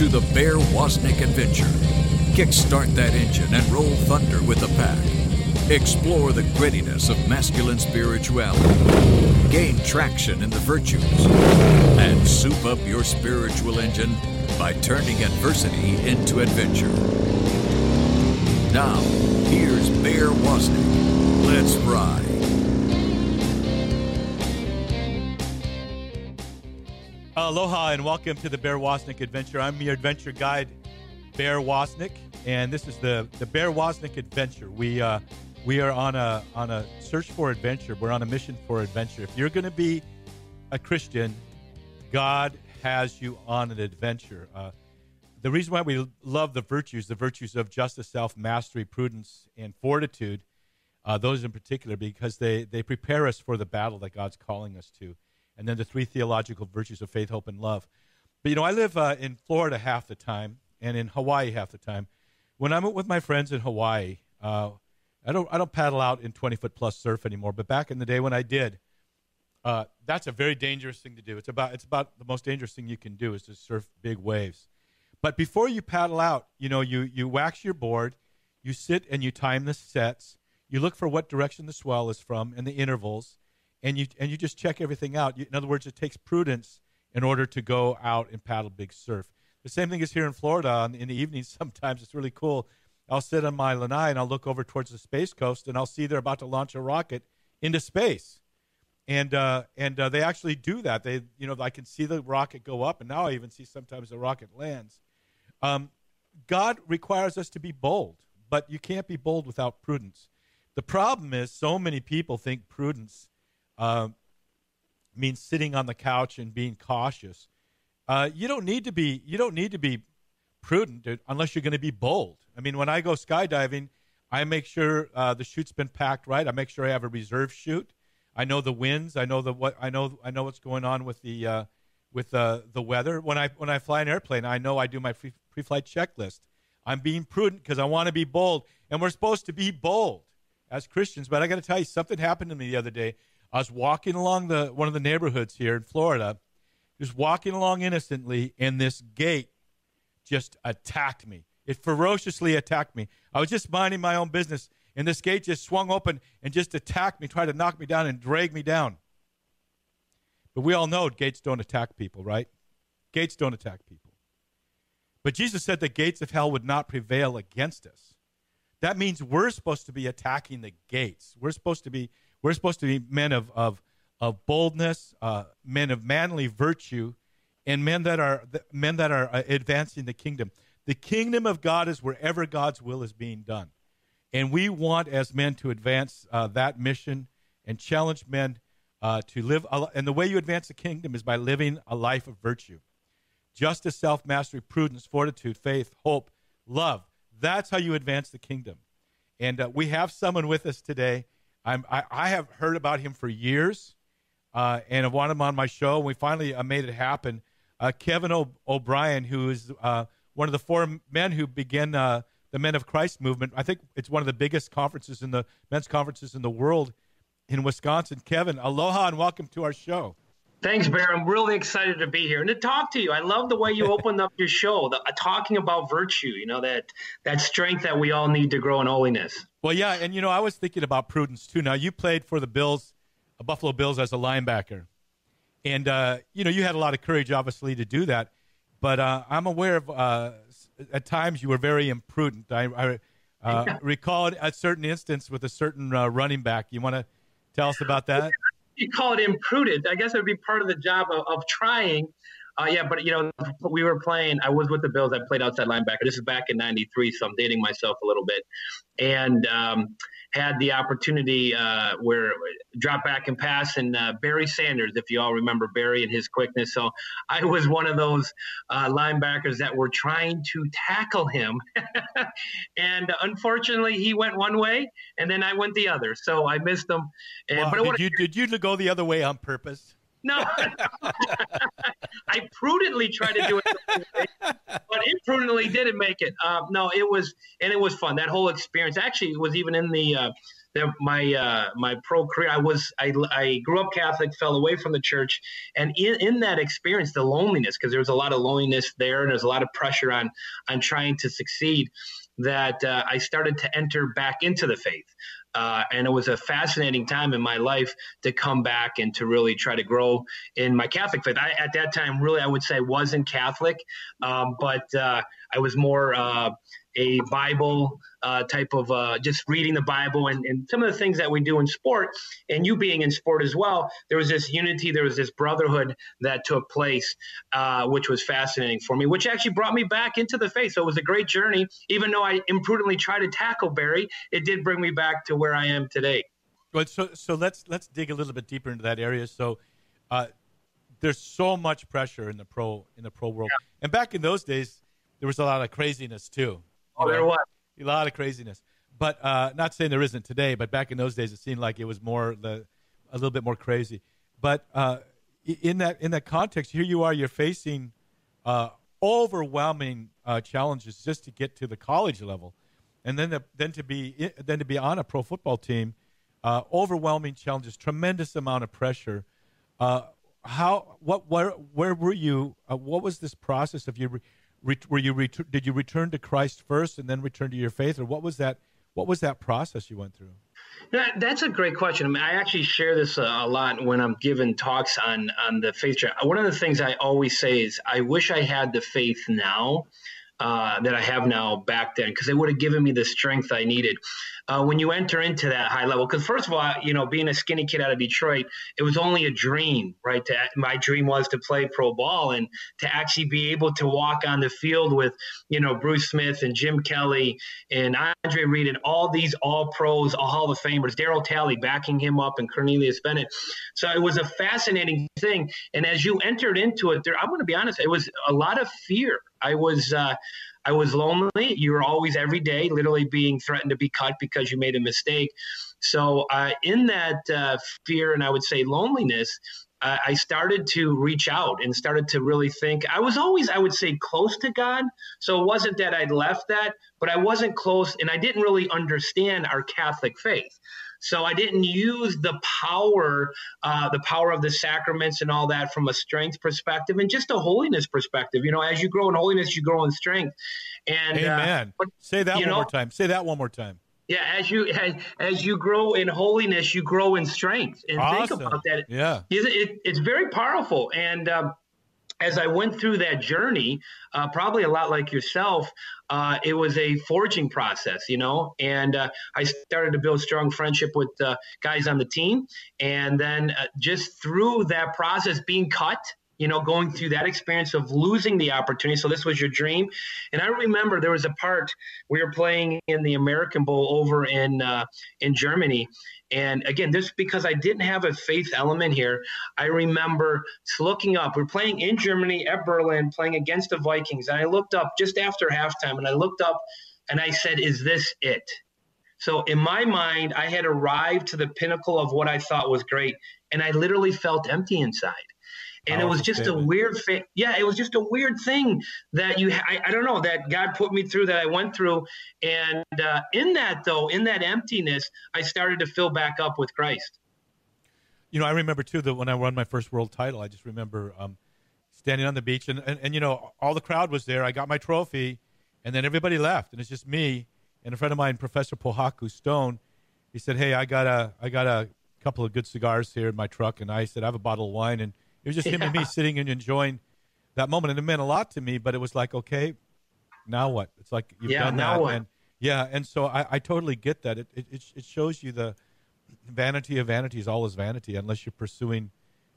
to the Bear Woznick Adventure. Kickstart that engine and roll thunder with the pack. Explore the grittiness of masculine spirituality. Gain traction in the virtues. And soup up your spiritual engine by turning adversity into adventure. Now, here's Bear Woznick. Let's ride. Aloha and welcome to the Bear Woznick Adventure. I'm your adventure guide, Bear Woznick, and this is the the Bear Woznick Adventure. We uh, we are on a on a search for adventure. We're on a mission for adventure. If you're going to be a Christian, God has you on an adventure. Uh, the reason why we love the virtues, the virtues of justice, self mastery, prudence, and fortitude, uh, those in particular, because they they prepare us for the battle that God's calling us to and then the three theological virtues of faith, hope, and love. But you know, I live uh, in Florida half the time and in Hawaii half the time. When I'm with my friends in Hawaii, uh, I don't I don't paddle out in 20 foot plus surf anymore. But back in the day when I did, uh, that's a very dangerous thing to do. It's about it's about the most dangerous thing you can do is to surf big waves. But before you paddle out, you know, you you wax your board, you sit and you time the sets. You look for what direction the swell is from and the intervals and you and you just check everything out. You, in other words, it takes prudence in order to go out and paddle big surf. The same thing is here in Florida in the evenings. Sometimes it's really cool. I'll sit on my lanai and I'll look over towards the space coast and I'll see they're about to launch a rocket into space, and uh, and uh, they actually do that. They you know I can see the rocket go up, and now I even see sometimes the rocket lands. Um, God requires us to be bold, but you can't be bold without prudence. The problem is so many people think prudence uh, means sitting on the couch and being cautious. Uh, you don't need to be you don't need to be prudent unless you're going to be bold. I mean, when I go skydiving, I make sure uh, the chute's been packed right. I make sure I have a reserve chute. I know the winds. I know the what. I know I know what's going on with the uh, with the the weather. When I when I fly an airplane, I know I do my pre- pre-flight checklist. I'm being prudent because I want to be bold, and we're supposed to be bold as Christians. But I got to tell you, something happened to me the other day. I was walking along the one of the neighborhoods here in Florida, just walking along innocently, and this gate just attacked me. It ferociously attacked me. I was just minding my own business, and this gate just swung open and just attacked me, tried to knock me down and drag me down. But we all know gates don't attack people, right? Gates don't attack people. But Jesus said the gates of hell would not prevail against us. That means we're supposed to be attacking the gates. We're supposed to be we're supposed to be men of, of, of boldness, uh, men of manly virtue, and men that are men that are uh, advancing the kingdom. The kingdom of God is wherever God's will is being done, and we want as men to advance uh, that mission and challenge men uh, to live. And the way you advance the kingdom is by living a life of virtue, justice, self mastery, prudence, fortitude, faith, hope, love. That's how you advance the kingdom. And uh, we have someone with us today I'm, I, I have heard about him for years, uh, and I want him on my show. And We finally uh, made it happen. Uh, Kevin o- O'Brien, who is uh, one of the four men who began uh, the Men of Christ movement. I think it's one of the biggest conferences in the men's conferences in the world in Wisconsin. Kevin, aloha and welcome to our show. Thanks, Bear. I'm really excited to be here and to talk to you. I love the way you opened up your show, the, uh, talking about virtue. You know that that strength that we all need to grow in holiness. Well, yeah, and you know, I was thinking about prudence too. Now, you played for the Bills, uh, Buffalo Bills, as a linebacker, and uh, you know, you had a lot of courage, obviously, to do that. But uh, I'm aware of uh, at times you were very imprudent. I, I uh, recall a certain instance with a certain running back. You want to tell us about that? You call it imprudent. I guess it would be part of the job of, of trying. Uh, yeah, but you know, we were playing. I was with the Bills. I played outside linebacker. This is back in '93, so I'm dating myself a little bit. And um, had the opportunity uh, where drop back and pass and uh, Barry Sanders, if you all remember Barry and his quickness. So I was one of those uh, linebackers that were trying to tackle him, and unfortunately he went one way and then I went the other. So I missed him. And, did you did you go the other way on purpose? No, I prudently tried to do it, but imprudently didn't make it. Uh, no, it was and it was fun. That whole experience actually was even in the uh, my uh, my pro career, I was I, I grew up Catholic, fell away from the church, and in, in that experience, the loneliness because there was a lot of loneliness there, and there's a lot of pressure on on trying to succeed. That uh, I started to enter back into the faith. Uh, and it was a fascinating time in my life to come back and to really try to grow in my Catholic faith. I, at that time, really, I would say wasn't Catholic, um, but uh, I was more uh, a Bible uh, type of uh, just reading the Bible and, and some of the things that we do in sport, and you being in sport as well, there was this unity, there was this brotherhood that took place, uh, which was fascinating for me, which actually brought me back into the faith. So it was a great journey. Even though I imprudently tried to tackle Barry, it did bring me back to where I am today. Well, so so let's let's dig a little bit deeper into that area. So, uh, there's so much pressure in the pro in the pro world, yeah. and back in those days, there was a lot of craziness too. Oh, there was a lot of craziness. But uh, not saying there isn't today, but back in those days, it seemed like it was more the a little bit more crazy. But uh, in that in that context, here you are, you're facing uh, overwhelming uh, challenges just to get to the college level, and then the, then to be then to be on a pro football team, uh, overwhelming challenges, tremendous amount of pressure. Uh, how what where where were you? what was this process of you? Were you ret- did you return to Christ first and then return to your faith, or what was that? What was that process you went through? that's a great question. I, mean, I actually share this a, a, lot when I'm giving talks on on the faith. One of the things I always say is, I wish I had the faith now uh, that I have now back then because it would have given me the strength I needed. Uh, when you enter into that high level, because first of all, you know, being a skinny kid out of Detroit, it was only a dream, right? To, my dream was to play pro ball and to actually be able to walk on the field with, you know, Bruce Smith and Jim Kelly and Andre Reed and all these all pros, all Hall of Famers, Darryl Talley backing him up and Cornelius Bennett. So it was a fascinating thing. And as you entered into it, there, I'm going to be honest, it was a lot of fear I was uh, I was lonely. You were always every day, literally being threatened to be cut because you made a mistake. So uh, in that uh, fear and I would say loneliness, I started to reach out and started to really think. I was always, I would say, close to God. So it wasn't that I'd left that, but I wasn't close and I didn't really understand our Catholic faith. So I didn't use the power, uh, the power of the sacraments and all that from a strength perspective and just a holiness perspective. You know, as you grow in holiness, you grow in strength. And uh, Amen. Uh, but, Say that one know, more time. Say that one more time. Yeah, as you as, as you grow in holiness, you grow in strength. And awesome. think about that. Yeah, it, it, it's very powerful. And um, as I went through that journey, uh, probably a lot like yourself, uh, it was a forging process, you know, and uh, I started to build strong friendship with uh, guys on the team. And then uh, just through that process, being cut, you know, going through that experience of losing the opportunity. So this was your dream. And I remember there was a part we were playing in the American Bowl over in uh, in Germany, and again, this because I didn't have a faith element here. I remember looking up. We're playing in Germany at Berlin, playing against the Vikings. And I looked up just after halftime and I looked up and I said, Is this it? So in my mind, I had arrived to the pinnacle of what I thought was great. And I literally felt empty inside and it was just statement. a weird fa- yeah it was just a weird thing that you I, I, don't know that god put me through that i went through. And uh, in that though in that emptiness i started to fill back up with christ. You know i remember too that when i won my first world title i just remember um, standing on the beach and, and, and you know all the crowd was there. I got my trophy and then everybody left. And it's just me and a friend of mine professor pohaku stone. He said hey i got a i got a couple of good cigars here in my truck and i said i have a bottle of wine and it was just him yeah. and me sitting and enjoying that moment, and it meant a lot to me. But it was like, okay, now what? It's like you've yeah, done that, what? and yeah, and so I, I totally get that. It, it it shows you the vanity of vanities, all is vanity, unless you're pursuing,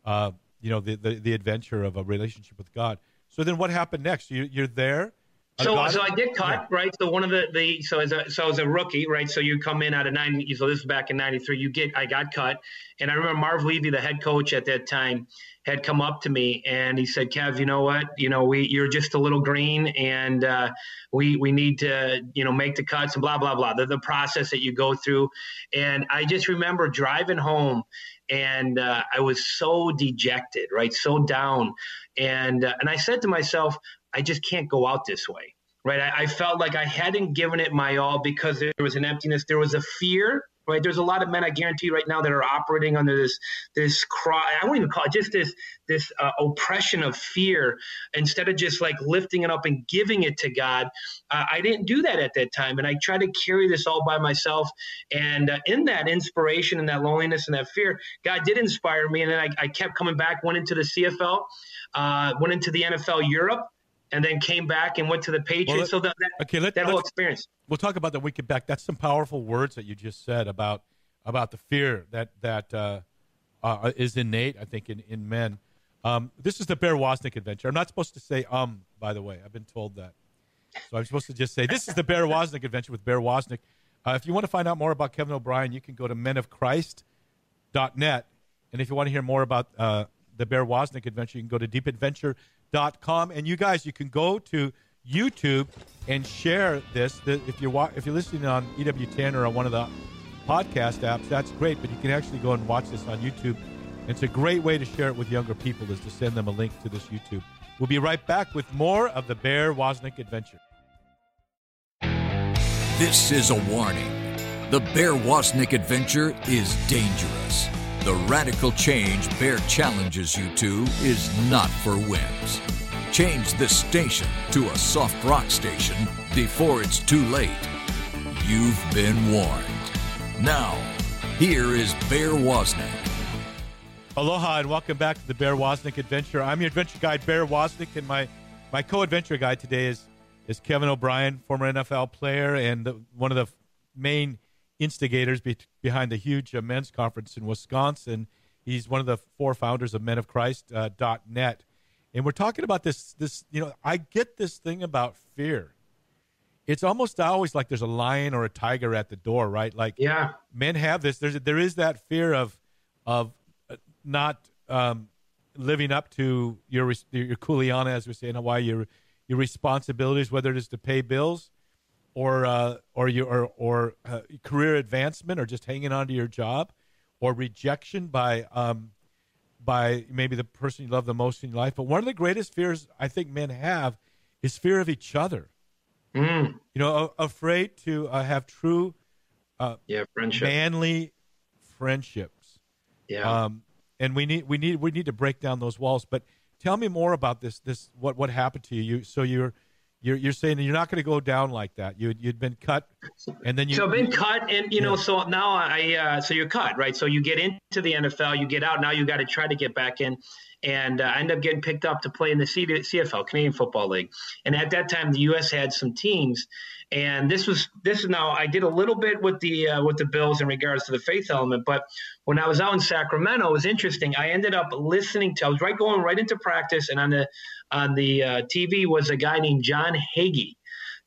uh, you know, the, the the adventure of a relationship with God. So then, what happened next? You you're there so, so I get cut, yeah. right? So one of the, the so as a so as a rookie, right? So you come in out of ninety. So this is back in '93. You get I got cut, and I remember Marv Levy, the head coach at that time, had come up to me and he said, "Kev, you know what? You know we you're just a little green, and uh, we we need to you know make the cuts and blah blah blah. The the process that you go through." And I just remember driving home, and uh, I was so dejected, right? So down, and uh, and I said to myself, I just can't go out this way. Right. I, I, felt like I hadn't given it my all because there was an emptiness. There was a fear right? There's a lot of men I guarantee right now that are operating under this this cry. I won't even call it just this this uh, oppression of fear. Instead of just like lifting it up and giving it to God, uh, I didn't do that at that time, and I tried to carry this all by myself. And uh, in that inspiration and that loneliness and that fear, God did inspire me, and then I, I kept coming back. Went into the CFL, uh, went into the NFL Europe and then came back and went to the Patriots. Well, so that, that, okay, let, that whole experience. We'll talk about the weekend back. That's some powerful words that you just said about about the fear that that uh, uh, is innate, I think, in in men. Um, this is the Bear Woznick adventure. I'm not supposed to say um, by the way. I've been told that, so I'm supposed to just say this is the Bear Woznick adventure with Bear Woznick. Uh, if you want to find out more about Kevin O'Brien, you can go to menofchrist.net, and if you want to hear more about uh, the Bear Woznick adventure, you can go to deepadventure.com com. And you guys, you can go to YouTube and share this. If you're if you're listening on EWTN or on one of the podcast apps, that's great. But you can actually go and watch this on YouTube. It's a great way to share it with younger people is to send them a link to this YouTube. We'll be right back with more of the Bear Woznick adventure. This is a warning. The Bear Woznick adventure is dangerous. The radical change Bear challenges you to is not for wimps. Change this station to a soft rock station before it's too late. You've been warned. Now, here is Bear Woznick. Aloha and welcome back to the Bear Woznick Adventure. I'm your adventure guide, Bear Woznick, and my, my co-adventure guide today is, is Kevin O'Brien, former NFL player and the, one of the main instigators be- behind the huge uh, men's conference in Wisconsin. He's one of the four founders of Men of Christ uh, .net, and we're talking about this. This you know, I get this thing about fear. It's almost always like there's a lion or a tiger at the door, right? Like yeah, men have this. There's there is that fear of of uh, not um, living up to your your kuleana, as we say in Hawaii, your your responsibilities, whether it is to pay bills or uh, or your or, or uh, career advancement or just hanging on to your job or rejection by um, by maybe the person you love the most in your life. But one of the greatest fears I think men have is fear of each other. Mm. You know, afraid to uh, have true, uh, yeah, friendship, manly friendships. Yeah. Um, and we need we need we need to break down those walls. But tell me more about this. This what what happened to you? You so you're you're, you're saying you're not going to go down like that. You you'd been cut, and then you. So I've been cut, and you yeah. know, so now I uh, so you're cut, right? So you get into the NFL, you get out. Now you got to try to get back in, and uh, I end up getting picked up to play in the CFL, Canadian Football League. And at that time, the U.S. had some teams, and this was this is now I did a little bit with the uh, with the Bills in regards to the faith element, but when I was out in Sacramento, it was interesting. I ended up listening to I was right going right into practice, and on the on the uh, TV was a guy named John Hagee.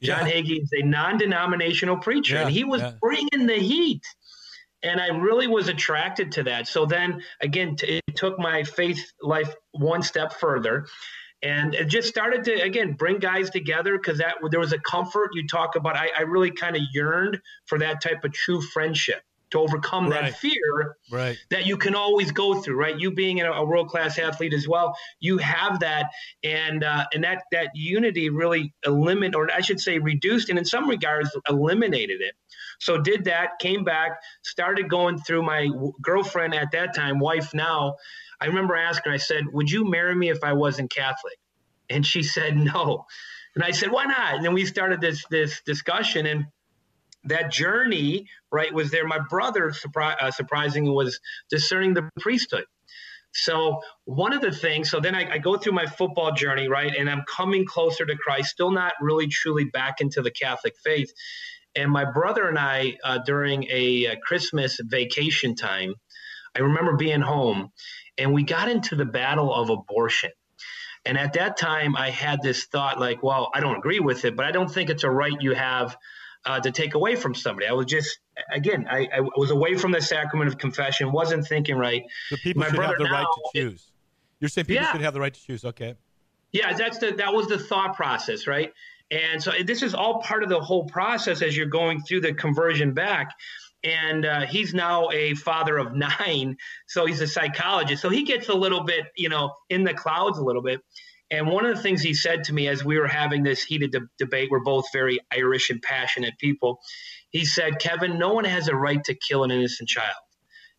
John yeah. Hagee is a non-denominational preacher, yeah, and he was yeah. bringing the heat. And I really was attracted to that. So then, again, t- it took my faith life one step further and it just started to again bring guys together because that there was a comfort you talk about i, I really kind of yearned for that type of true friendship to overcome right. that fear right. that you can always go through right you being a, world class athlete as well you have that and uh, and that that unity really eliminated or i should say reduced and in some regards eliminated it so did that came back started going through my girlfriend at that time wife now I remember asking I said, Would you marry me if I wasn't Catholic? And she said, No. And I said, Why not? And then we started this this discussion and that journey, right, was there. My brother, surpri- uh, surprisingly, was discerning the priesthood. So one of the things, so then I, I, go through my football journey, right, and I'm coming closer to Christ, still not really truly back into the Catholic faith. And my brother and I, uh, during a, a Christmas vacation time, I remember being home, and we got into the battle of abortion. And at that time, I had this thought like, well, I don't agree with it, but I don't think it's a right you have uh, to take away from somebody. I was just, again, I, I, was away from the sacrament of confession, wasn't thinking right. So people My should have the now, right to choose. You're saying people yeah. should have the right to choose. Okay. Yeah, that's the that was the thought process, right? And so this is all part of the whole process as you're going through the conversion back and uh, he's now a father of nine so he's a psychologist so he gets a little bit you know in the clouds a little bit And one of the things he said to me as we were having this heated de- debate, we're both very Irish and passionate people. He said, Kevin, no one has a right to kill an innocent child.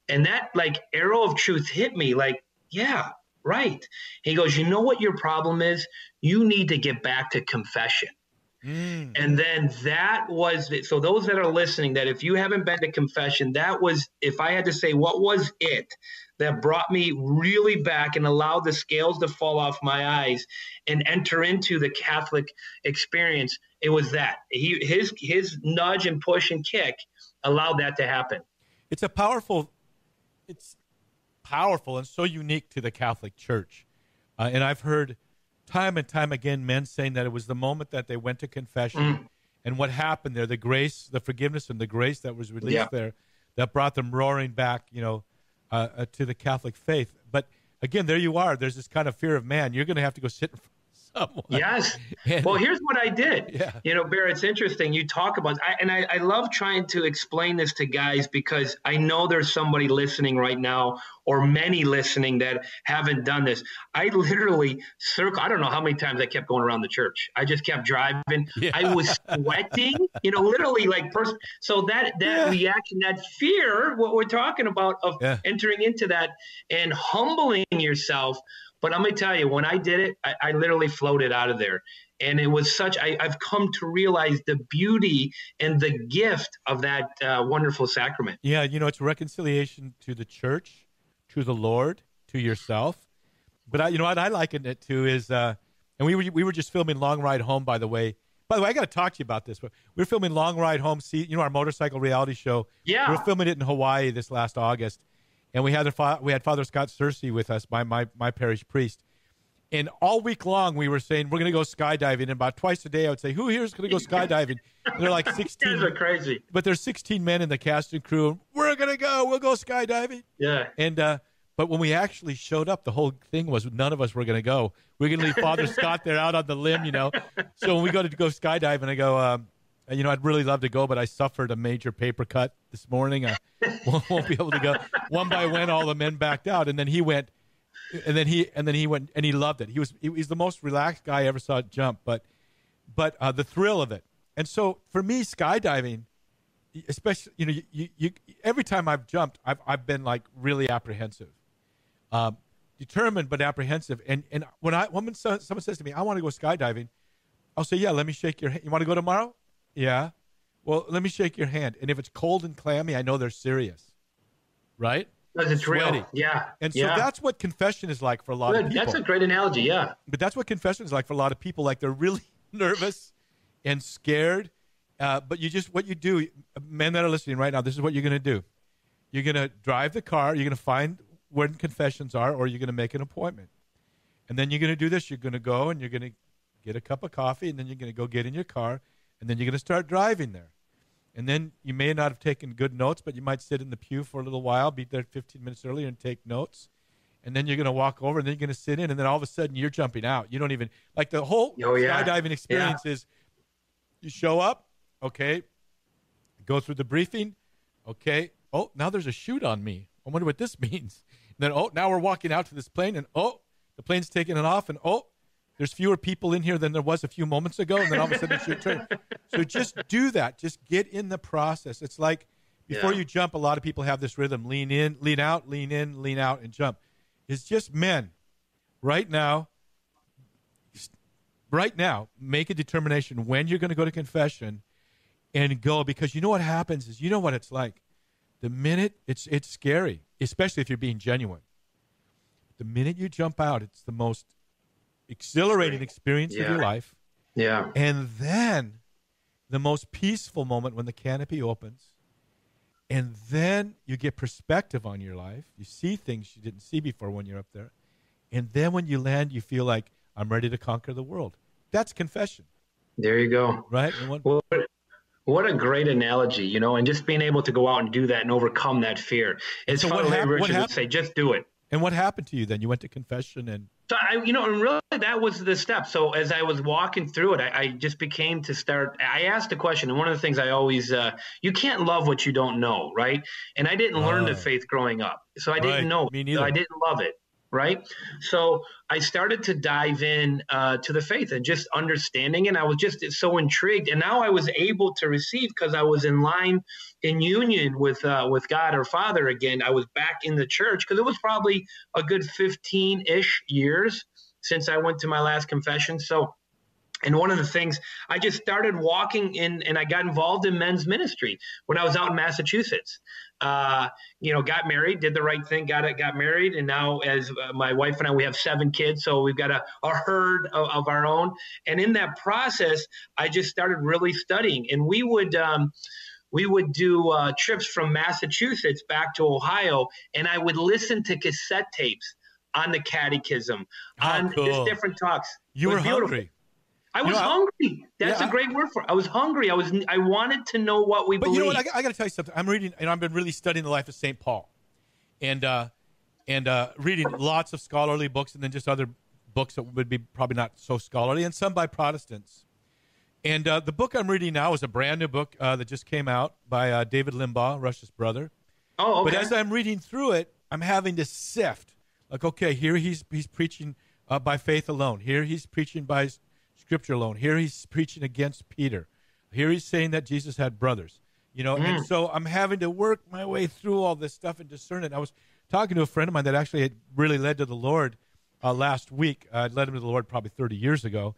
And that like arrow of truth hit me like, yeah, right. He goes, you know what your problem is? You need to get back to confession. Mm. And then that was so those that are listening that if you haven't been to confession, that was if I had to say what was it that brought me really back and allowed the scales to fall off my eyes and enter into the Catholic experience, it was that. He his his nudge and push and kick allowed that to happen. It's a powerful it's powerful and so unique to the Catholic Church. Uh, and I've heard time and time again men saying that it was the moment that they went to confession mm. and what happened there, the grace, the forgiveness, and the grace that was released yeah. there that brought them roaring back, you know, uh, uh, to the Catholic faith. But again, there you are. There's this kind of fear of man. You're going to have to go sit in someone. Yes. And, well, here's what I did. Yeah. You know, Bear, it's interesting. You talk about, I, and I, I love trying to explain this to guys because I know there's somebody listening right now or many listening that haven't done this. I literally circle, I don't know how many times I kept going around the church. I just kept driving. Yeah. I was sweating, you know, literally like person. So that, that yeah. reaction, that fear, what we're talking about of yeah. entering into that and humbling yourself but I'm gonna tell you, when I did it, I, I literally floated out of there, and it was such. I, have come to realize the beauty and the gift of that uh, wonderful sacrament. Yeah, you know, it's reconciliation to the church, to the Lord, to yourself. But I, you know what I liken it to is, uh, and we were we were just filming Long Ride Home, by the way. By the way, I got to talk to you about this. Were filming Long Ride Home. See, you know our motorcycle reality show. Yeah, We're filming it in Hawaii this last August, and we had we had Father Scott Searcy with us, my my my parish priest. And all week long, we were saying we're going to go skydiving. And about twice a day, I would say, "Who here is going to go skydiving?" And they're like sixteen. Guys are crazy. But there's sixteen men in the cast and crew. We're going to go. We'll go skydiving. Yeah. And uh, but when we actually showed up, the whole thing was none of us were going to go. We are going to leave Father Scott there out on the limb, you know. So when we go to go skydiving, I go, um, you know, I'd really love to go, but I suffered a major paper cut this morning. I won't, won't be able to go. One by one, all the men backed out, and then he went, and then he and then he went, and he loved it. He was he, he's the most relaxed guy I ever saw jump, but but uh, the thrill of it. And so for me, skydiving, especially you know, you, you, you every time I've jumped, I've I've been like really apprehensive, um, determined but apprehensive. And and when I when someone says to me, I want to go skydiving, I'll say, yeah, let me shake your hand. You want to go tomorrow? Yeah. Well, let me shake your hand. And if it's cold and clammy, I know they're serious. Right? Because it's Sweaty. real. Yeah. And so yeah. that's what confession is like for a lot Good. of people. That's a great analogy. Yeah. But that's what confession is like for a lot of people. Like they're really nervous and scared. Uh, but you just, what you do, men that are listening right now, this is what you're going to do. You're going to drive the car. You're going to find where confessions are, or you're going to make an appointment. And then you're going to do this. You're going to go and you're going to get a cup of coffee, and then you're going to go get in your car and then you're going to start driving there. And then you may not have taken good notes, but you might sit in the pew for a little while, be there 15 minutes earlier and take notes. And then you're going to walk over and then you're going to sit in. And then all of a sudden you're jumping out. You don't even, like the whole oh, yeah. skydiving experience yeah. is you show up, okay, go through the briefing, okay. Oh, now there's a chute on me. I wonder what this means. And then, oh, now we're walking out to this plane and oh, the plane's taking it off and oh, there's fewer people in here than there was a few moments ago, and then all of a sudden it's your turn. So just do that. Just get in the process. It's like before yeah. you jump, a lot of people have this rhythm: lean in, lean out, lean in, lean out, and jump. It's just men. Right now, right now, make a determination when you're going to go to confession, and go because you know what happens is you know what it's like. The minute it's it's scary, especially if you're being genuine. The minute you jump out, it's the most exhilarating experience yeah. of your life. Yeah. And then the most peaceful moment when the canopy opens. And then you get perspective on your life. You see things you didn't see before when you're up there. And then when you land, you feel like, I'm ready to conquer the world. That's confession. There you go. Right? What, what a great analogy, you know, and just being able to go out and do that and overcome that fear. It's so funny, hap- Richard would say, just do it. And what happened to you then? You went to confession and so I, you know, and really that was the step. So as I was walking through it, I, I just became to start. I asked a question, and one of the things I always, uh, you can't love what you don't know, right? And I didn't learn the faith growing up, so I didn't know. Me neither. So I didn't love it. Right? So I started to dive in uh, to the faith and just understanding, and I was just so intrigued. And now I was able to receive because I was in line in union with uh, with God or Father again. I was back in the church because it was probably a good fifteen ish years since I went to my last confession. So and one of the things I just started walking in, and I got involved in men's ministry when I was out in Massachusetts. Uh, you know, got married, did the right thing, got it, got married, and now as uh, my wife and I, we have seven kids, so we've got a, a herd of, of, our own. And in that process, I just started really studying, and we would. Um, we would do uh, trips from Massachusetts back to Ohio, and I would listen to cassette tapes on the catechism, on cool. different talks. You were beautiful. hungry. I was you know, hungry. That's yeah, a great word for it. I was hungry. I was. I wanted to know what we. But you know what? I, I got to tell you something. I'm reading, and I've been really studying the life of Saint Paul, and uh, and uh, reading lots of scholarly books, and then just other books that would be probably not so scholarly, and some by Protestants. And uh, the book I'm reading now is a brand new book uh, that just came out by uh, David Limbaugh, Rush's brother. Oh, okay. But as I'm reading through it, I'm having to sift. Like, okay, here he's he's preaching uh, by faith alone. Here he's preaching by scripture alone. Here he's preaching against Peter. Here he's saying that Jesus had brothers. You know, mm. and so I'm having to work my way through all this stuff and discern it. I was talking to a friend of mine that actually had really led to the Lord uh, last week. I led him to the Lord probably 30 years ago.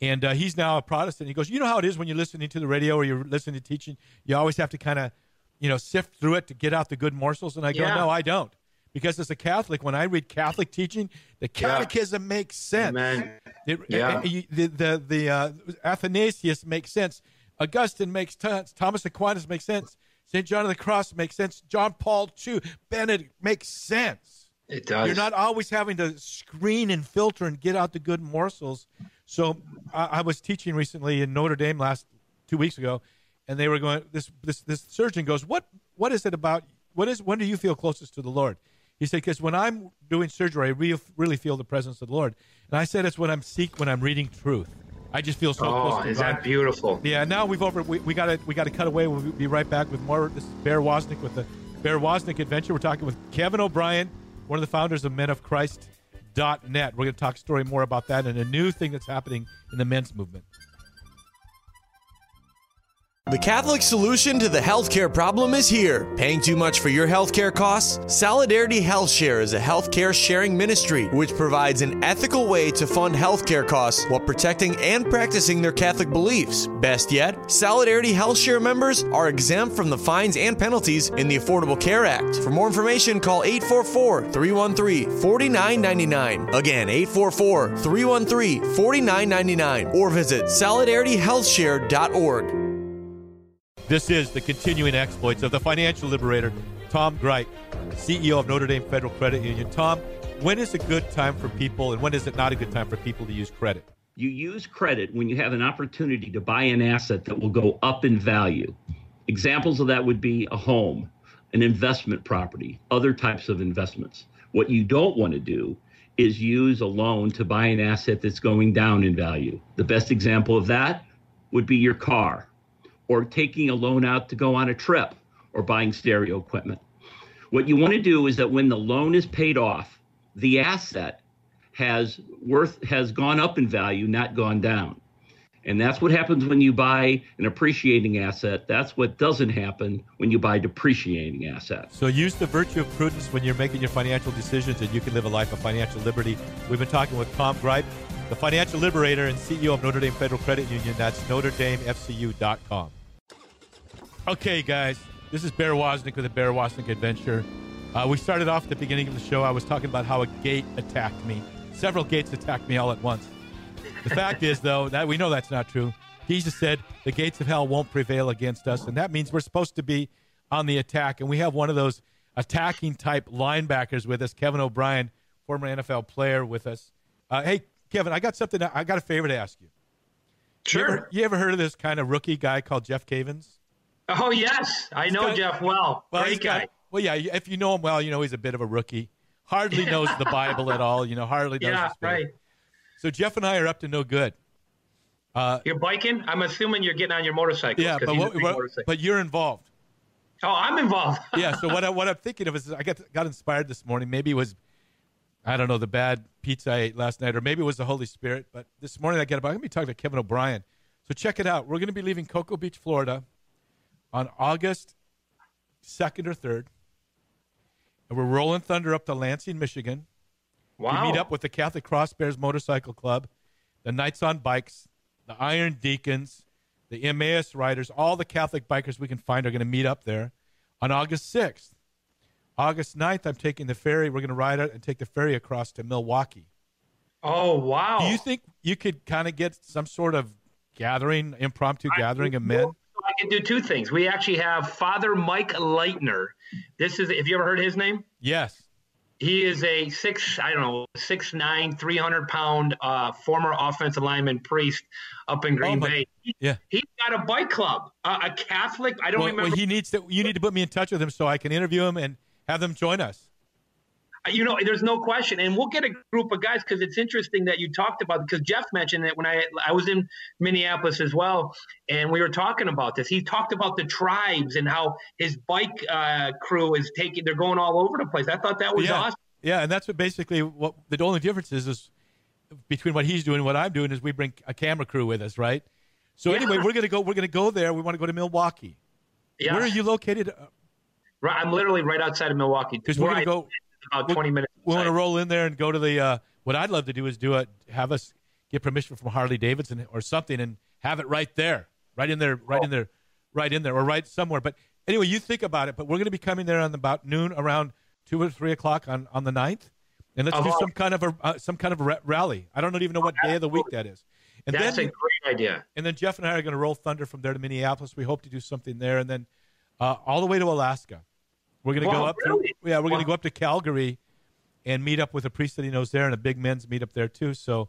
And uh, he's now a Protestant. He goes, You know how it is when you're listening to the radio or you're listening to teaching? You always have to kind of, you know, sift through it to get out the good morsels. And I go, yeah. No, I don't because as a Catholic, when I read Catholic teaching, the Catechism yeah. makes sense. Amen. It, yeah. the the, the uh, Athanasius makes sense. Augustine makes sense. Thomas Aquinas makes sense. St. John of the Cross makes sense. John Paul II, Benedict makes sense. It does. You're not always having to screen and filter and get out the good morsels. So I, I was teaching recently in Notre Dame last two weeks ago, and they were going. This this this surgeon goes, "What what is it about? What is when do you feel closest to the Lord?" He said, because when I'm doing surgery, I re- really feel the presence of the Lord. And I said, it's when I'm seek when I'm reading truth. I just feel so oh, close to is God. that beautiful? Yeah. Now we've over. We, we got to we got to cut away. We'll be right back with more. This is Bear Woznick with the Bear Woznick Adventure. We're talking with Kevin O'Brien, one of the founders of Men of Christ.net. We're going to talk story more about that and a new thing that's happening in the men's movement. The Catholic solution to the healthcare problem is here. Paying too much for your healthcare costs? Solidarity Health Share is a healthcare sharing ministry which provides an ethical way to fund healthcare costs while protecting and practicing their Catholic beliefs. Best yet, Solidarity Health Share members are exempt from the fines and penalties in the Affordable Care Act. For more information, call 844 313 4999. Again, 844 313 4999 or visit solidarityhealthshare.org. This is the continuing exploits of the financial liberator, Tom Gryp, CEO of Notre Dame Federal Credit Union. Tom, when is a good time for people and when is it not a good time for people to use credit? You use credit when you have an opportunity to buy an asset that will go up in value. Examples of that would be a home, an investment property, other types of investments. What you don't want to do is use a loan to buy an asset that's going down in value. The best example of that would be your car or taking a loan out to go on a trip or buying stereo equipment. What you want to do is that when the loan is paid off, the asset has worth has gone up in value, not gone down. And that's what happens when you buy an appreciating asset. That's what doesn't happen when you buy depreciating assets. So use the virtue of prudence when you're making your financial decisions and you can live a life of financial liberty. We've been talking with Tom Gryp, the financial liberator and CEO of Notre Dame Federal Credit Union. That's NotreDameFCU.com. Okay, guys, this is Bear Woznick with the Bear Woznick Adventure. Uh, we started off at the beginning of the show. I was talking about how a gate attacked me. Several gates attacked me all at once. The fact is, though, that we know that's not true. Jesus said the gates of hell won't prevail against us, and that means we're supposed to be on the attack. And we have one of those attacking type linebackers with us, Kevin O'Brien, former NFL player, with us. Uh, hey, Kevin, I got something. I got a favor to ask you. Sure. You ever, you ever heard of this kind of rookie guy called Jeff Cavins? Oh yes, I know got, Jeff well. well Great guy. Got, well, yeah. If you know him well, you know he's a bit of a rookie. Hardly knows the Bible at all. You know, hardly knows. Yeah, right. So Jeff and I are up to no good. Uh, you're biking. I'm assuming you're getting on your motorcycle. Yeah, but, what, what, but you're involved. Oh, I'm involved. yeah. So what I, what I'm thinking of is I got got inspired this morning. Maybe it was I don't know the bad pizza I ate last night, or maybe it was the Holy Spirit. But this morning I get up. I'm going to be talking to Kevin O'Brien. So check it out. We're going to be leaving Cocoa Beach, Florida, on August second or third, and we're rolling thunder up to Lansing, Michigan. Wow. We meet up with the Catholic Cross Bears Motorcycle Club, the Knights on Bikes, the Iron Deacons, the Emmaus Riders. All the Catholic bikers we can find are going to meet up there on August 6th. August 9th, I'm taking the ferry. We're going to ride out and take the ferry across to Milwaukee. Oh wow! Do you think you could kind of get some sort of gathering, impromptu gathering of men? Can do two things. We actually have Father Mike Leitner. This is. Have you ever heard his name? Yes. He is a six, I don't know, six nine, three hundred pound uh, former offensive lineman priest up in Green Oh, Bay. Yeah. he's got a bike club, uh, a Catholic. I don't Well, remember. well, he needs to. You need to put me in touch with him so I can interview him and have them join us. You know, there's no question, and we'll get a group of guys because it's interesting that you talked about because Jeff mentioned it when I I was in Minneapolis as well, and we were talking about this. He talked about the tribes and how his bike uh, crew is taking. They're going all over the place. I thought that was yeah. awesome. Yeah, and that's what basically what the only difference is is between what he's doing and what I'm doing is we bring a camera crew with us, right? So Yeah. anyway, we're gonna go. We're gonna go there. We want to go to Milwaukee. Yeah, Where are you located? Right, I'm literally right outside of Milwaukee. Because we're gonna I- go. About we- 20 minutes. We want to roll in there and go to the. Uh, what I'd love to do is do it. Have us get permission from Harley Davidson or something, and have it right there, right in there, right in there, right in there, or right somewhere. But anyway, you think about it. But we're going to be coming there on about noon, around two or three o'clock on on the 9th. and let's Of do some kind of a uh, some kind of a rally. I don't even know what day of the week that is. And That's then a great idea. and then Jeff and I are going to roll thunder from there to Minneapolis. We hope to do something there, and then uh, all the way to Alaska. We're going to go up. really? To, yeah, we're going to go up to Calgary and meet up with a priest that he knows there, and a big men's meet up there too. So,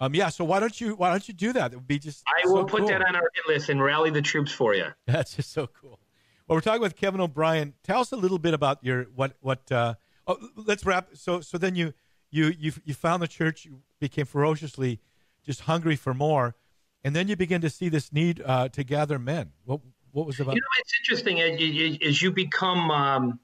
um, yeah. So why don't you why don't you do that? It would be just. I so will put cool. that on our hit list and rally the troops for you. That's just so cool. Well, we're talking with Kevin O'Brien. Tell us a little bit about your what what. Uh, oh, let's wrap. So so then you you you you found the church. You became ferociously just hungry for more, and then you begin to see this need uh, to gather men. What what was about? You know, it's interesting as you, as you become um,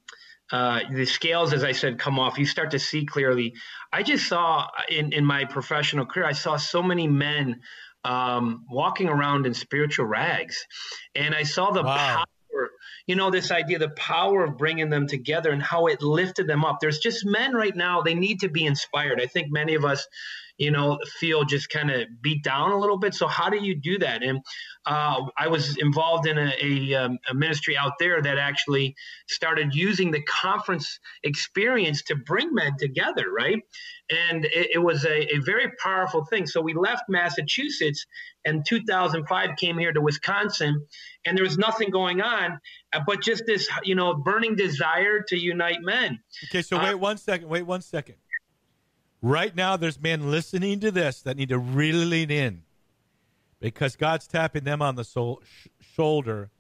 uh, the scales, as I said, come off. You start to see clearly. I just saw in in my professional career, I saw so many men um, walking around in spiritual rags, and I saw the Wow. power. You know, this idea, the power of bringing them together and how it lifted them up. There's just men right now, they need to be inspired. I think many of us, you know, feel just kind of beat down a little bit. So, how do you do that? And uh, I was involved in a, a, um, a ministry out there that actually started using the conference experience to bring men together, right? And it, it was a, a very powerful thing. So we left Massachusetts and 2005 came here to Wisconsin, and there was nothing going on, uh, but just this, you know, burning desire to unite men. Okay, so Uh, wait one second. Wait one second. Right now, there's men listening to this that need to really lean in because God's tapping them on the soul, sh- shoulder,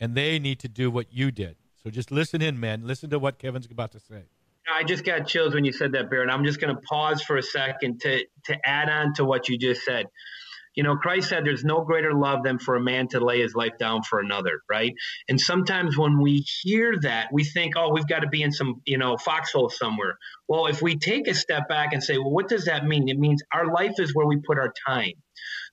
and they need to do what you did. So just listen in, men. Listen to what Kevin's about to say. I just got chills when you said that, Baron. I'm just going to pause for a second to to add on to what you just said. You know, Christ said there's no greater love than for a man to lay his life down for another, right? And sometimes when we hear that, we think, oh, we've got to be in some, you know, foxhole somewhere. Well, if we take a step back and say, well, what does that mean? It means our life is where we put our time.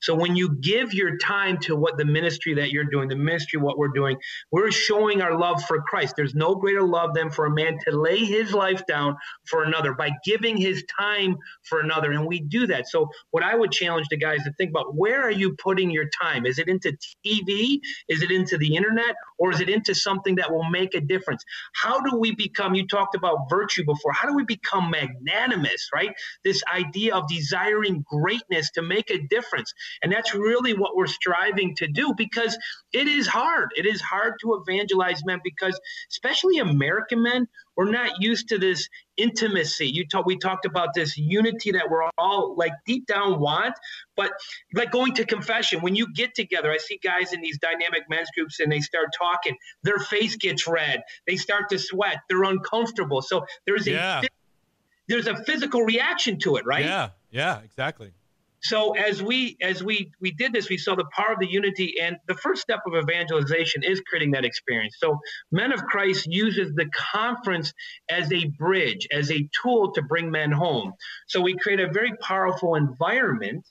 So when you give your time to what the ministry that you're doing, the ministry, what we're doing, we're showing our love for Christ. There's no greater love than for a man to lay his life down for another by giving his time for another. And we do that. So what I would challenge the guys to think about, where are you putting your time? Is it into TV? Is it into the internet? Or is it into something that will make a difference? How do we become, you talked about virtue before, how do we become magnanimous, right? This idea of desiring greatness to make a difference. And that's really what we're striving to do because it is hard. It is hard to evangelize men because, especially American men, we're not used to this intimacy. You talk, we talked about this unity that we're all like deep down want, but like going to confession. When you get together, I see guys in these dynamic men's groups and they start talking. Their face gets red. They start to sweat. They're uncomfortable. So there's Yeah. a there's a physical reaction to it, right? Yeah, yeah, exactly. So as we as we we did this, we saw the power of the unity, and the first step of evangelization is creating that experience. So Men of Christ uses the conference as a bridge, as a tool to bring men home. So we create a very powerful environment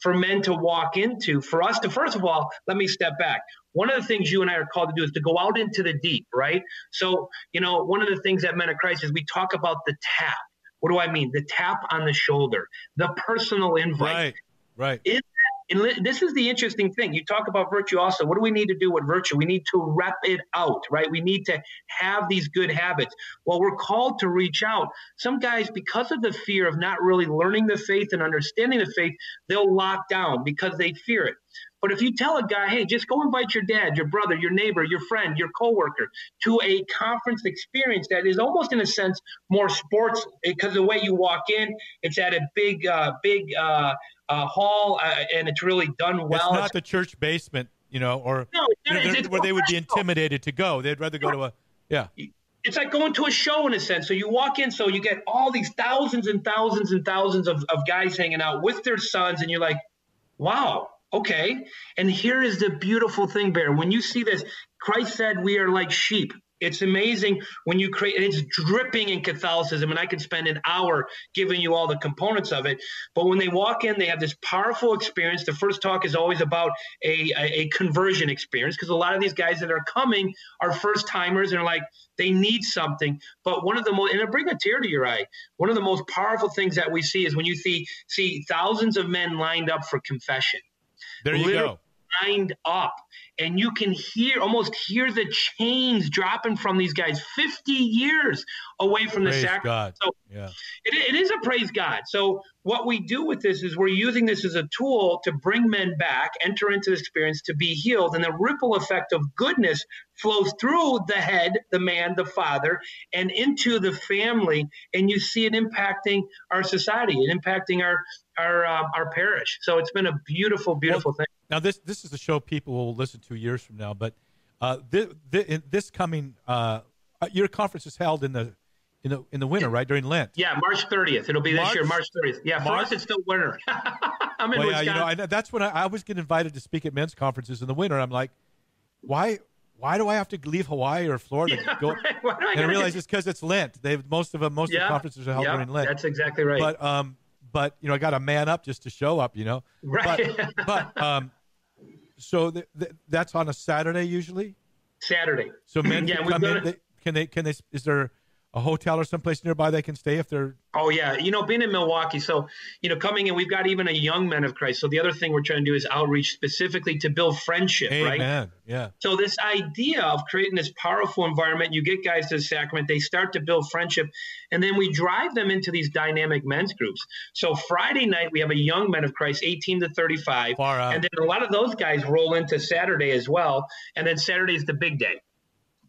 for men to walk into, for us to, first of all, let me step back. One of the things you and I are called to do is to go out into the deep, right? So, you know, one of the things that Men of Christ is we talk about the tap. What do I mean? The tap on the shoulder, the personal invite. Right, right. Is and this is the interesting thing. You talk about virtue also. What do we need to do with virtue? We need to rep it out, right? We need to have these good habits. Well, we're called to reach out. Some guys, because of the fear of not really learning the faith and understanding the faith, they'll lock down because they fear it. But if you tell a guy, hey, just go invite your dad, your brother, your neighbor, your friend, your coworker to a conference experience that is almost in a sense more sports because the way you walk in, it's at a big, uh, big uh, uh, hall uh, and it's really done well. It's not the church basement, you know, or no, you know, it's where they would be intimidated to go. They'd rather go to a, yeah. It's like going to a show in a sense. So you walk in, so you get all these thousands and thousands and thousands of, of guys hanging out with their sons, and you're like, wow, Okay. And here is the beautiful thing, Bear. When you see this, Christ said we are like sheep. It's amazing when you create, it's dripping in Catholicism, and I could spend an hour giving you all the components of it. But when they walk in, they have this powerful experience. The first talk is always about a, a, a conversion experience because a lot of these guys that are coming are first timers and are like, they need something. But one of the most, and it'll bring a tear to your eye, one of the most powerful things that we see is when you see, see thousands of men lined up for confession there you go. Lined up, and you can hear almost hear the chains dropping from these guys. Fifty years away from praise the sacrifice. So yeah. it, it is a praise God. So what we do with this is we're using this as a tool to bring men back, enter into the experience to be healed, and the ripple effect of goodness flows through the head, the man, the father, and into the family, and you see it impacting our society, and impacting our our uh, our parish. So it's been a beautiful, beautiful well, thing. Now this this is a show people will listen to years from now, but uh, this, this, this coming uh, uh, your conference is held in the in the in the winter, right during Lent. Yeah, March 30th. It'll be this year, March 30th. Yeah, for March? us it's still winter. I'm in well, yeah, you know, I, that's when I, I always get invited to speak at men's conferences in the winter. I'm like, why? Why do I have to leave Hawaii or Florida? Yeah, go? Right. I and I realize it's because it's Lent. They most of them, most yeah, of the conferences are held during Lent. That's exactly right. But um, but you know, I got to man up just to show up. You know, right? But, but um, so th- th- that's on a Saturday usually. Saturday. So men yeah, can come in. They, can they? Can they? Is there a hotel or someplace nearby they can stay if they're oh yeah. You know being in milwaukee so you know coming in we've got even a young men of christ. So the other thing we're trying to do is outreach specifically to build friendship Amen. right yeah. So this idea of creating this powerful environment you get guys to the sacrament they start to build friendship and then we drive them into these dynamic men's groups. So friday night we have a young men of christ 18 to 35 Far out. and then a lot of those guys roll into saturday as well and then saturday is the big day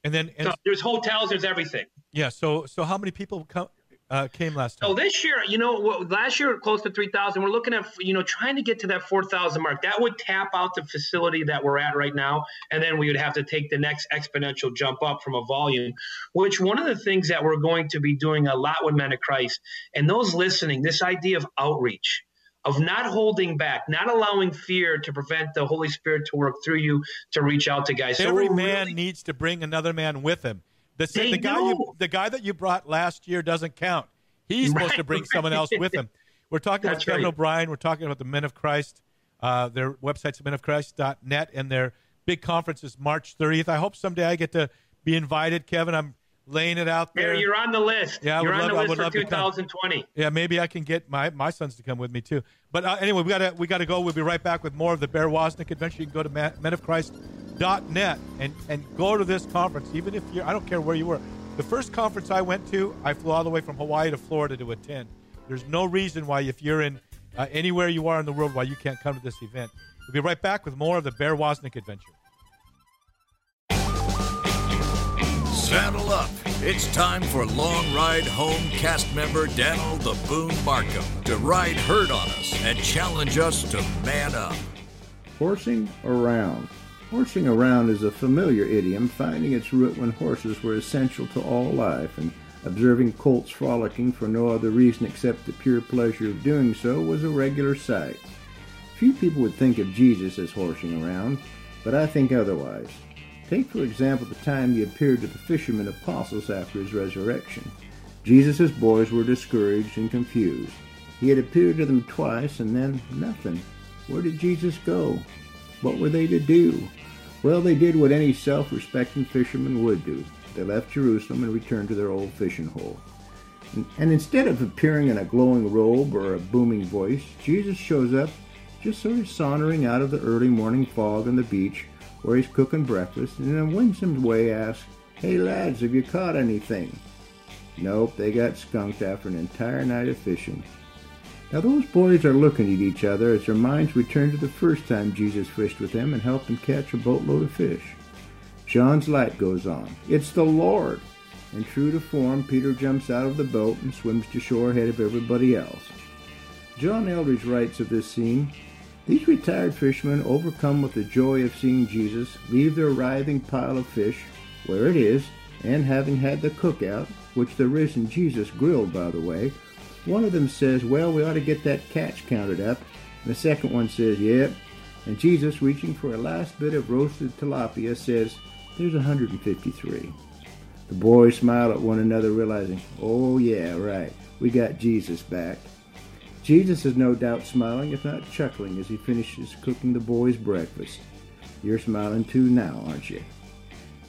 and then and so there's hotels there's everything yeah. So so how many people come, uh, came last time? Oh, this year, you know, last year close to three thousand. We're looking at you know trying to get to that four thousand mark. That would tap out the facility that we're at right now, and then we would have to take the next exponential jump up from a volume. Which one of the things that we're going to be doing a lot with Men of Christ and those listening, this idea of outreach of not holding back, not allowing fear to prevent the Holy Spirit to work through you to reach out to guys. Every so man really, needs to bring another man with him. The, the guy you the guy that you brought last year doesn't count. He's right, supposed to bring right. someone else with him. We're talking That's about Kevin right. O'Brien. We're talking about the Men of Christ. Uh, their website's menofchrist.net, and their big conference is March 30th. I hope someday I get to be invited, Kevin. I'm laying it out there. You're on the list. Yeah, you're on love, the list for 2020. Yeah, maybe I can get my, my sons to come with me too. But uh, anyway, we gotta we gotta go. We'll be right back with more of the Bear Woznick Adventure. You can go to menofchrist.net and and go to this conference, even if you're, I don't care where you were. The first conference I went to, I flew all the way from Hawaii to Florida to attend. There's no reason why, if you're in uh, anywhere you are in the world, why you can't come to this event. We'll be right back with more of the Bear Woznick adventure. Saddle up. It's time for Long Ride Home cast member Daniel the Boone Markham to ride herd on us and challenge us to man up. Horsing around. Horsing around is a familiar idiom finding its root when horses were essential to all life and Observing colts frolicking for no other reason except the pure pleasure of doing so was a regular sight. Few people would think of Jesus as horsing around, but I think otherwise. Take, for example, the time he appeared to the fishermen apostles after his resurrection. Jesus' boys were discouraged and confused. He had appeared to them twice and then nothing. Where did Jesus go? What were they to do? Well, they did what any self respecting fisherman would do. They left Jerusalem and returned to their old fishing hole. And instead of appearing in a glowing robe or a booming voice, Jesus shows up just sort of sauntering out of the early morning fog on the beach where he's cooking breakfast and in a winsome way asks, Hey lads, have you caught anything? Nope, they got skunked after an entire night of fishing. Now those boys are looking at each other as their minds return to the first time Jesus fished with them and helped them catch a boatload of fish. John's light goes on. It's the Lord! And true to form, Peter jumps out of the boat and swims to shore ahead of everybody else. John Eldredge writes of this scene, these retired fishermen, overcome with the joy of seeing Jesus, leave their writhing pile of fish, where it is, and having had the cookout, which the risen Jesus grilled, by the way, one of them says, Well, we ought to get that catch counted up. And the second one says, Yep. And Jesus, reaching for a last bit of roasted tilapia, says, There's 153. The boys smile at one another, realizing, Oh, yeah, right. We got Jesus back. Jesus is no doubt smiling, if not chuckling, as he finishes cooking the boys' breakfast. You're smiling too now, aren't you?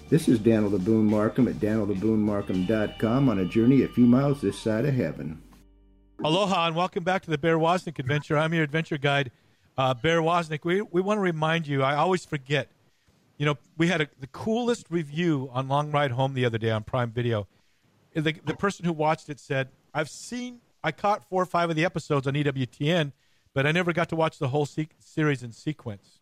This is Daniel the Boone Markham at danieltheboonemarkham.com on a journey a few miles this side of heaven. Aloha and welcome back to the Bear Woznick Adventure. I'm your adventure guide, uh, Bear Woznick. We, we want to remind you, I always forget, you know, we had a, the coolest review on Long Ride Home the other day on Prime Video. The, the person who watched it said, I've seen I caught four or five of the episodes on EWTN, but I never got to watch the whole se- series in sequence.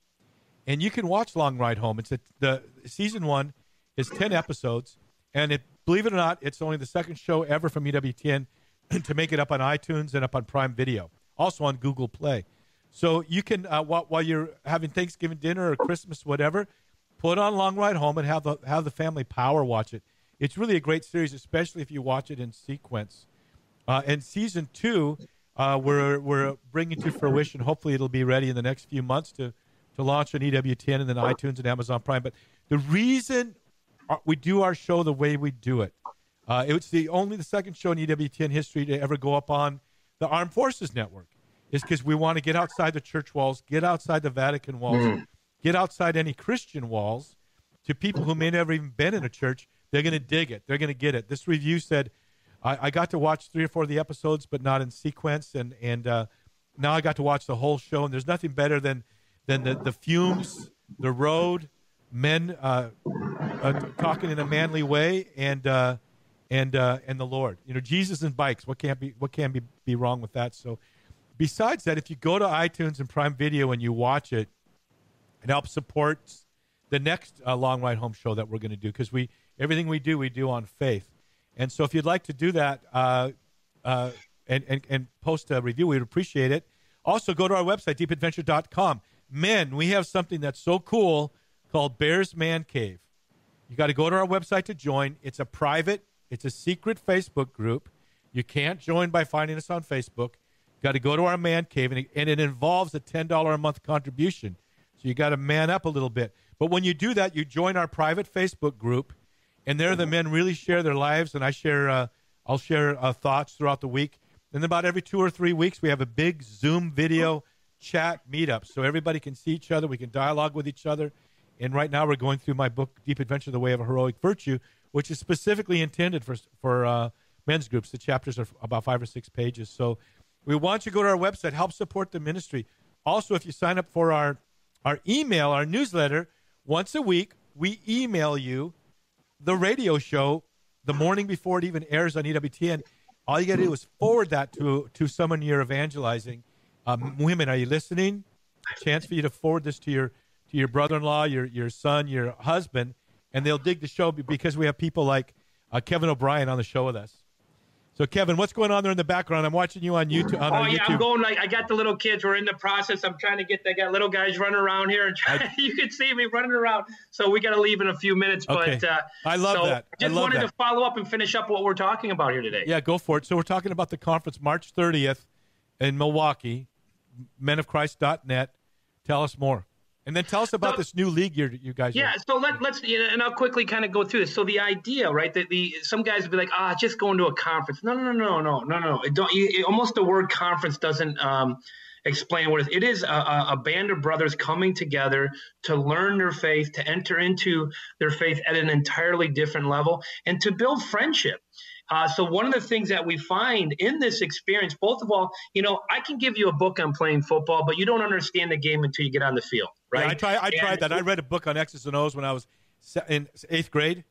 And you can watch Long Ride Home. It's a, the season one is ten episodes, and it, believe it or not, it's only the second show ever from EWTN to make it up on iTunes and up on Prime Video, also on Google Play. So you can uh, while, while you're having Thanksgiving dinner or Christmas, whatever, put on Long Ride Home and have the have the family power watch it. It's really a great series, especially if you watch it in sequence. Uh, and season two, uh, we're we're bringing to fruition. Hopefully, it'll be ready in the next few months to to launch on EWTN and then iTunes and Amazon Prime. But the reason we do our show the way we do it, uh, it's the only the second show in EWTN history to ever go up on the Armed Forces Network, is because we want to get outside the church walls, get outside the Vatican walls, mm. get outside any Christian walls. To people who may never even been in a church, they're going to dig it. They're going to get it. This review said I, I, got to watch three or four of the episodes, but not in sequence, and and uh, now I got to watch the whole show. And there's nothing better than than the, the fumes, the road, men uh, uh, talking in a manly way, and uh, and uh, and the Lord. You know, Jesus and bikes. What can't be what can be be wrong with that? So, besides that, if you go to iTunes and Prime Video and you watch it, it helps support the next uh, long ride home show that we're going to do because we everything we do we do on faith and so if you'd like to do that uh, uh, and, and, and post a review, we'd appreciate it. Also, go to our website, deepadventure.com. Men, we have something that's so cool called Bears Man Cave. You got to go to our website to join. It's a private, it's a secret Facebook group. You can't join by finding us on Facebook. You got to go to our man cave, and it, and it involves a $10 a month contribution. So you got to man up a little bit. But when you do that, you join our private Facebook group and there the men really share their lives, and I share. Uh, I'll share uh, thoughts throughout the week. And about every two or three weeks, we have a big Zoom video chat meetup, so everybody can see each other. We can dialogue with each other. And right now, we're going through my book, Deep Adventure: The Way of a Heroic Virtue, which is specifically intended for for uh, men's groups. The chapters are about five or six pages. So we want you to go to our website, help support the ministry. Also, if you sign up for our our email, our newsletter, once a week, we email you the radio show the morning before it even airs on EWTN. All you got to do is forward that to to someone you're evangelizing. Um, women, are you listening? Chance for you to forward this to your to your brother-in-law, your your son, your husband, and they'll dig the show because we have people like uh, Kevin O'Brien on the show with us. So, Kevin, what's going on there in the background? I'm watching you on YouTube. On oh yeah, YouTube. I'm going like I got the little kids. We're in the process. I'm trying to get. I got little guys running around here, and try, you can see me running around. So we got to leave in a few minutes. Okay. But uh, I love so that. I Just love wanted that. to follow up and finish up what we're talking about here today. Yeah, go for it. So we're talking about the conference March 30th in Milwaukee, menofchrist.net. Tell us more. And then tell us about So- this new league you're, you guys Yeah, are. so let, let's you know, and I'll quickly kind of go through this. So the idea, right? That the some guys would be like, ah, just going to a conference. No, no, no, no, no, no, no. It don't. It, almost the word conference doesn't um, explain what it is. It is a, a, a band of brothers coming together to learn their faith, to enter into their faith at an entirely different level, and to build friendship. Uh, so one of the things that we find in this experience, both of all, you know, I can give you a book on playing football, but you don't understand the game until you get on the field, right? Yeah, I, try, I tried that. I read a book on X's and O's when I was in eighth grade.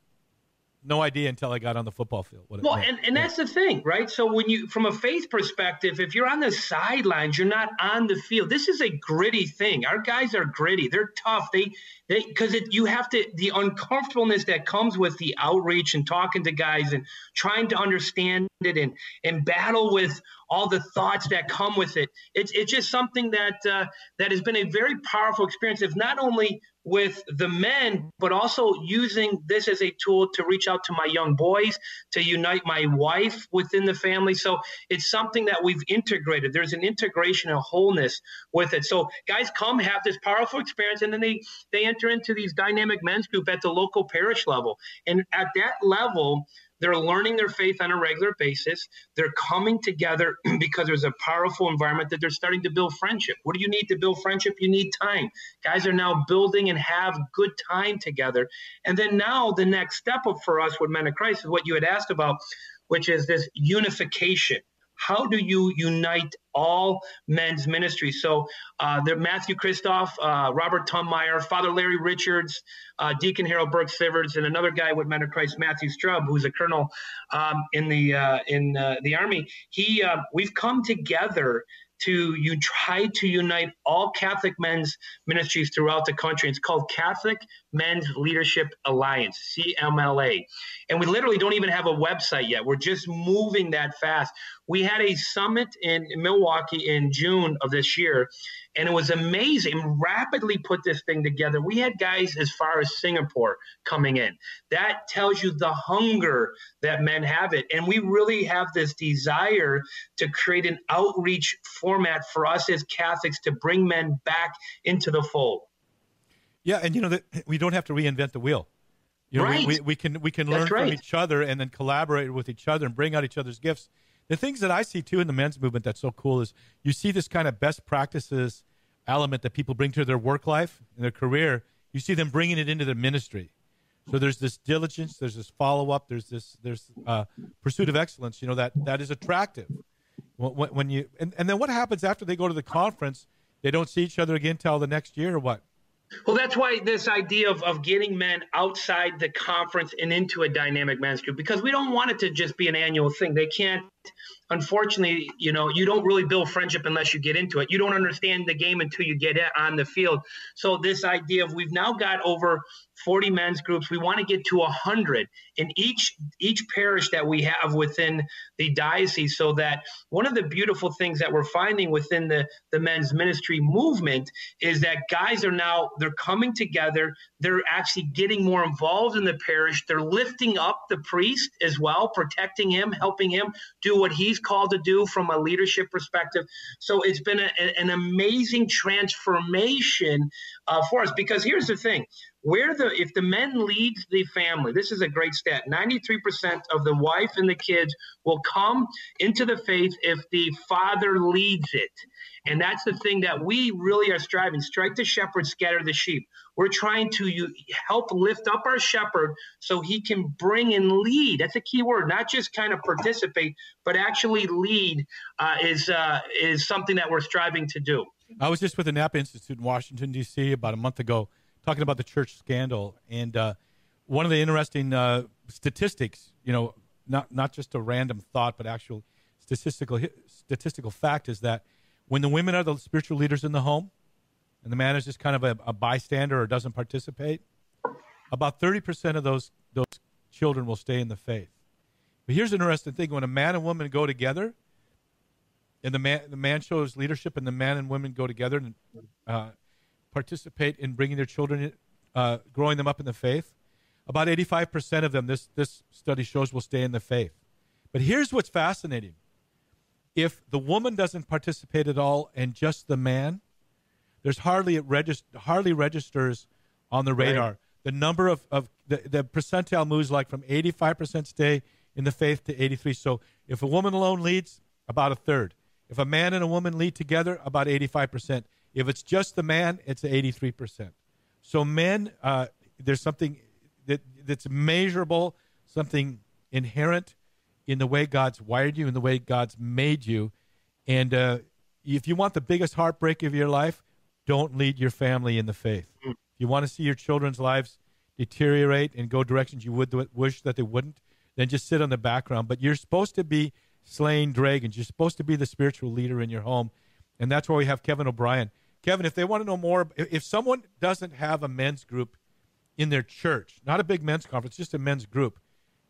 No idea until I got on the football field. What Well, and, and that's the thing, right? So when you, from a faith perspective, if you're on the sidelines, you're not on the field. This is a gritty thing. Our guys are gritty. They're tough. They, they, because you have to the uncomfortableness that comes with the outreach and talking to guys and trying to understand it and and battle with all the thoughts that come with it. It's it's just something that uh, that has been a very powerful experience. Of not only with the men, but also using this as a tool to reach out to my young boys, to unite my wife within the family. So it's something that we've integrated. There's an integration, a wholeness with it. So guys come have this powerful experience, and then they they enter into these dynamic men's group at the local parish level, and at that level. They're learning their faith on a regular basis. They're coming together because there's a powerful environment that they're starting to build friendship. What do you need to build friendship? You need time. Guys are now building and have good time together. And then now the next step for us with Men of Christ is what you had asked about, which is this unification. How do you unite all men's ministries? So, uh, there, Matthew Christoff, uh, Robert Tummeyer, Father Larry Richards, uh, Deacon Harold Burke Sivers, and another guy with Men of Christ, Matthew Strub, who's a colonel um, in the uh, in uh, the army. He, uh, we've come together to you try to unite all Catholic men's ministries throughout the country. It's called Catholic Men's Leadership Alliance, CMLA. And we literally don't even have a website yet. We're just moving that fast. We had a summit in Milwaukee in June of this year, and it was amazing. Rapidly put this thing together. We had guys as far as Singapore coming in. That tells you the hunger that men have it. And we really have this desire to create an outreach format for us as Catholics to bring men back into the fold. Yeah, and you know that we don't have to reinvent the wheel. You know, we- Right. we, we can we can learn That's from each other and then collaborate with each other and bring out each other's gifts. The things that I see too in the men's movement that's so cool is you see this kind of best practices element that people bring to their work life and their career. You see them bringing it into their ministry. So there's this diligence, there's this follow up, there's this there's uh, pursuit of excellence. You know that that is attractive. When, when you and, and then what happens after they go to the conference? They don't see each other again till the next year or what? Well, that's why this idea of, of getting men outside the conference and into a dynamic men's group, because we don't want it to just be an annual thing. They can't, unfortunately, you know, you don't really build friendship unless you get into it. You don't understand the game until you get on the field. So, this idea of we've now got over 40 men's groups, we want to get to 100 in each each parish that we have within the diocese so that one of the beautiful things that we're finding within the the men's ministry movement is that guys are now they're coming together they're actually getting more involved in the parish they're lifting up the priest as well protecting him helping him do what he's called to do from a leadership perspective. So it's been a, an amazing transformation uh, for us. Because here's the thing. Where the if the men lead the family this is a great stat. 93% of the wife and the kids will come into the faith if the father leads it. And that's the thing that we really are striving. Strike the shepherd scatter the sheep we're trying to help lift up our shepherd so he can bring and lead that's a key word not just kind of participate but actually lead uh, is uh, is something that we're striving to do I was just with the Napa Institute in Washington D.C. about a month ago, talking about the church scandal, and uh, one of the interesting uh, statistics, you know, not not just a random thought, but actual statistical statistical fact is that when the women are the spiritual leaders in the home, and the man is just kind of a, a bystander or doesn't participate, about thirty percent of those those children will stay in the faith, But here's an interesting thing: when a man and woman go together, and the man the man shows leadership, and the man and women go together and uh, participate in bringing their children, uh, growing them up in the faith. About 85% of them, this this study shows, will stay in the faith. But here's what's fascinating: if the woman doesn't participate at all, and just the man, there's hardly it regist- hardly registers on the radar. Right. The number of, of the, the percentile moves like from 85% stay in the faith to 83. So if a woman alone leads, about a third. If a man and a woman lead together, about 85%. If it's just the man, it's 83%. So men, uh, there's something that, that's measurable, something inherent in the way God's wired you, in the way God's made you. And uh, if you want the biggest heartbreak of your life, don't lead your family in the faith. Mm. If you want to see your children's lives deteriorate and go directions you would wish that they wouldn't, then just sit on the background. But you're supposed to be slaying dragons. You're supposed to be the spiritual leader in your home. And that's why we have Kevin O'Brien. Kevin, if they want to know more, if someone doesn't have a men's group in their church, not a big men's conference, just a men's group,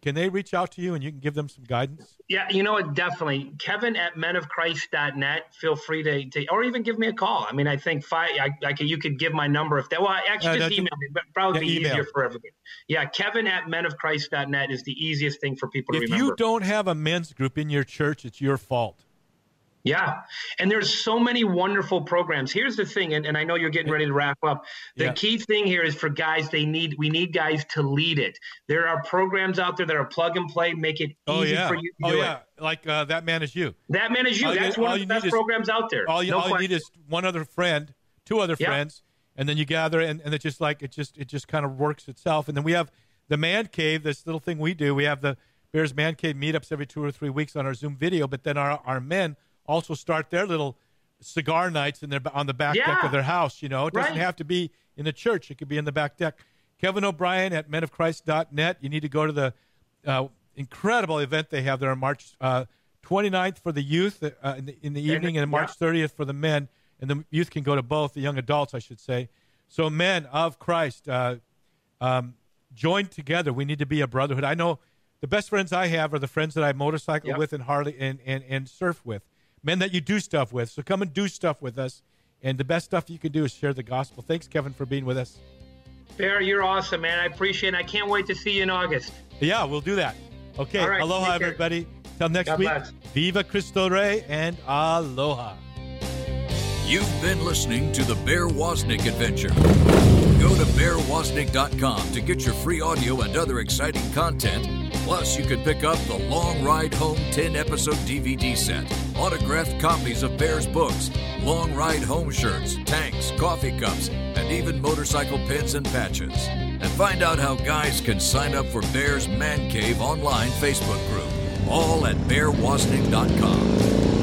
can they reach out to you and you can give them some guidance? Yeah, you know what? Definitely. Kevin at menofchrist.net. Feel free to, to or even give me a call. I mean, I think five, I, I you could give my number if that, well, actually uh, just email me, but probably yeah, be email. easier for everybody. Yeah, Kevin at menofchrist.net is the easiest thing for people if to remember. If you don't have a men's group in your church, it's your fault. Yeah. And there's so many wonderful programs. Here's the thing, and, and I know you're getting ready to wrap up. The yeah. key thing here is for guys, they need we need guys to lead it. There are programs out there that are plug and play, make it oh, easy yeah. for you oh, yeah. It. Like uh, that man is you. That man is you. All That's you, one of the best is, programs out there. All you, no all you need is one other friend, two other yeah. friends, and then you gather and, and it just like it just it just kind of works itself. And then we have the man cave, this little thing we do. We have the Bears Man Cave meetups every two or three weeks on our Zoom video, but then our our men also start their little cigar nights in their on the back yeah. deck of their house. You know, it doesn't right. have to be in the church; it could be in the back deck. Kevin O'Brien at menofchrist.net. You need to go to the uh, incredible event they have there on March uh, 29th for the youth uh, in, the, in the evening, and, and March yeah. 30th for the men. And the youth can go to both, the young adults, I should say. So, men of Christ, uh, um, join together. We need to be a brotherhood. I know the best friends I have are the friends that I motorcycle yep. with and Harley and, and, and surf with men that you do stuff with. So come and do stuff with us. And the best stuff you can do is share the gospel. Thanks, Kevin, for being with us. Bear, you're awesome, man. I appreciate it. I can't wait to see you in August. Yeah, we'll do that. Okay. Right, aloha, everybody. Till next God week. Bless. Viva Cristo Rey and aloha. You've been listening to the Bear Woznick Adventure. Go to bearwoznick.com to get your free audio and other exciting content. Plus, you can pick up the Long Ride Home 10 episode DVD set, autographed copies of Bear's books, Long Ride Home shirts, tanks, coffee cups, and even motorcycle pins and patches. And find out how guys can sign up for Bear's Man Cave online Facebook group, all at bearwoznick.com.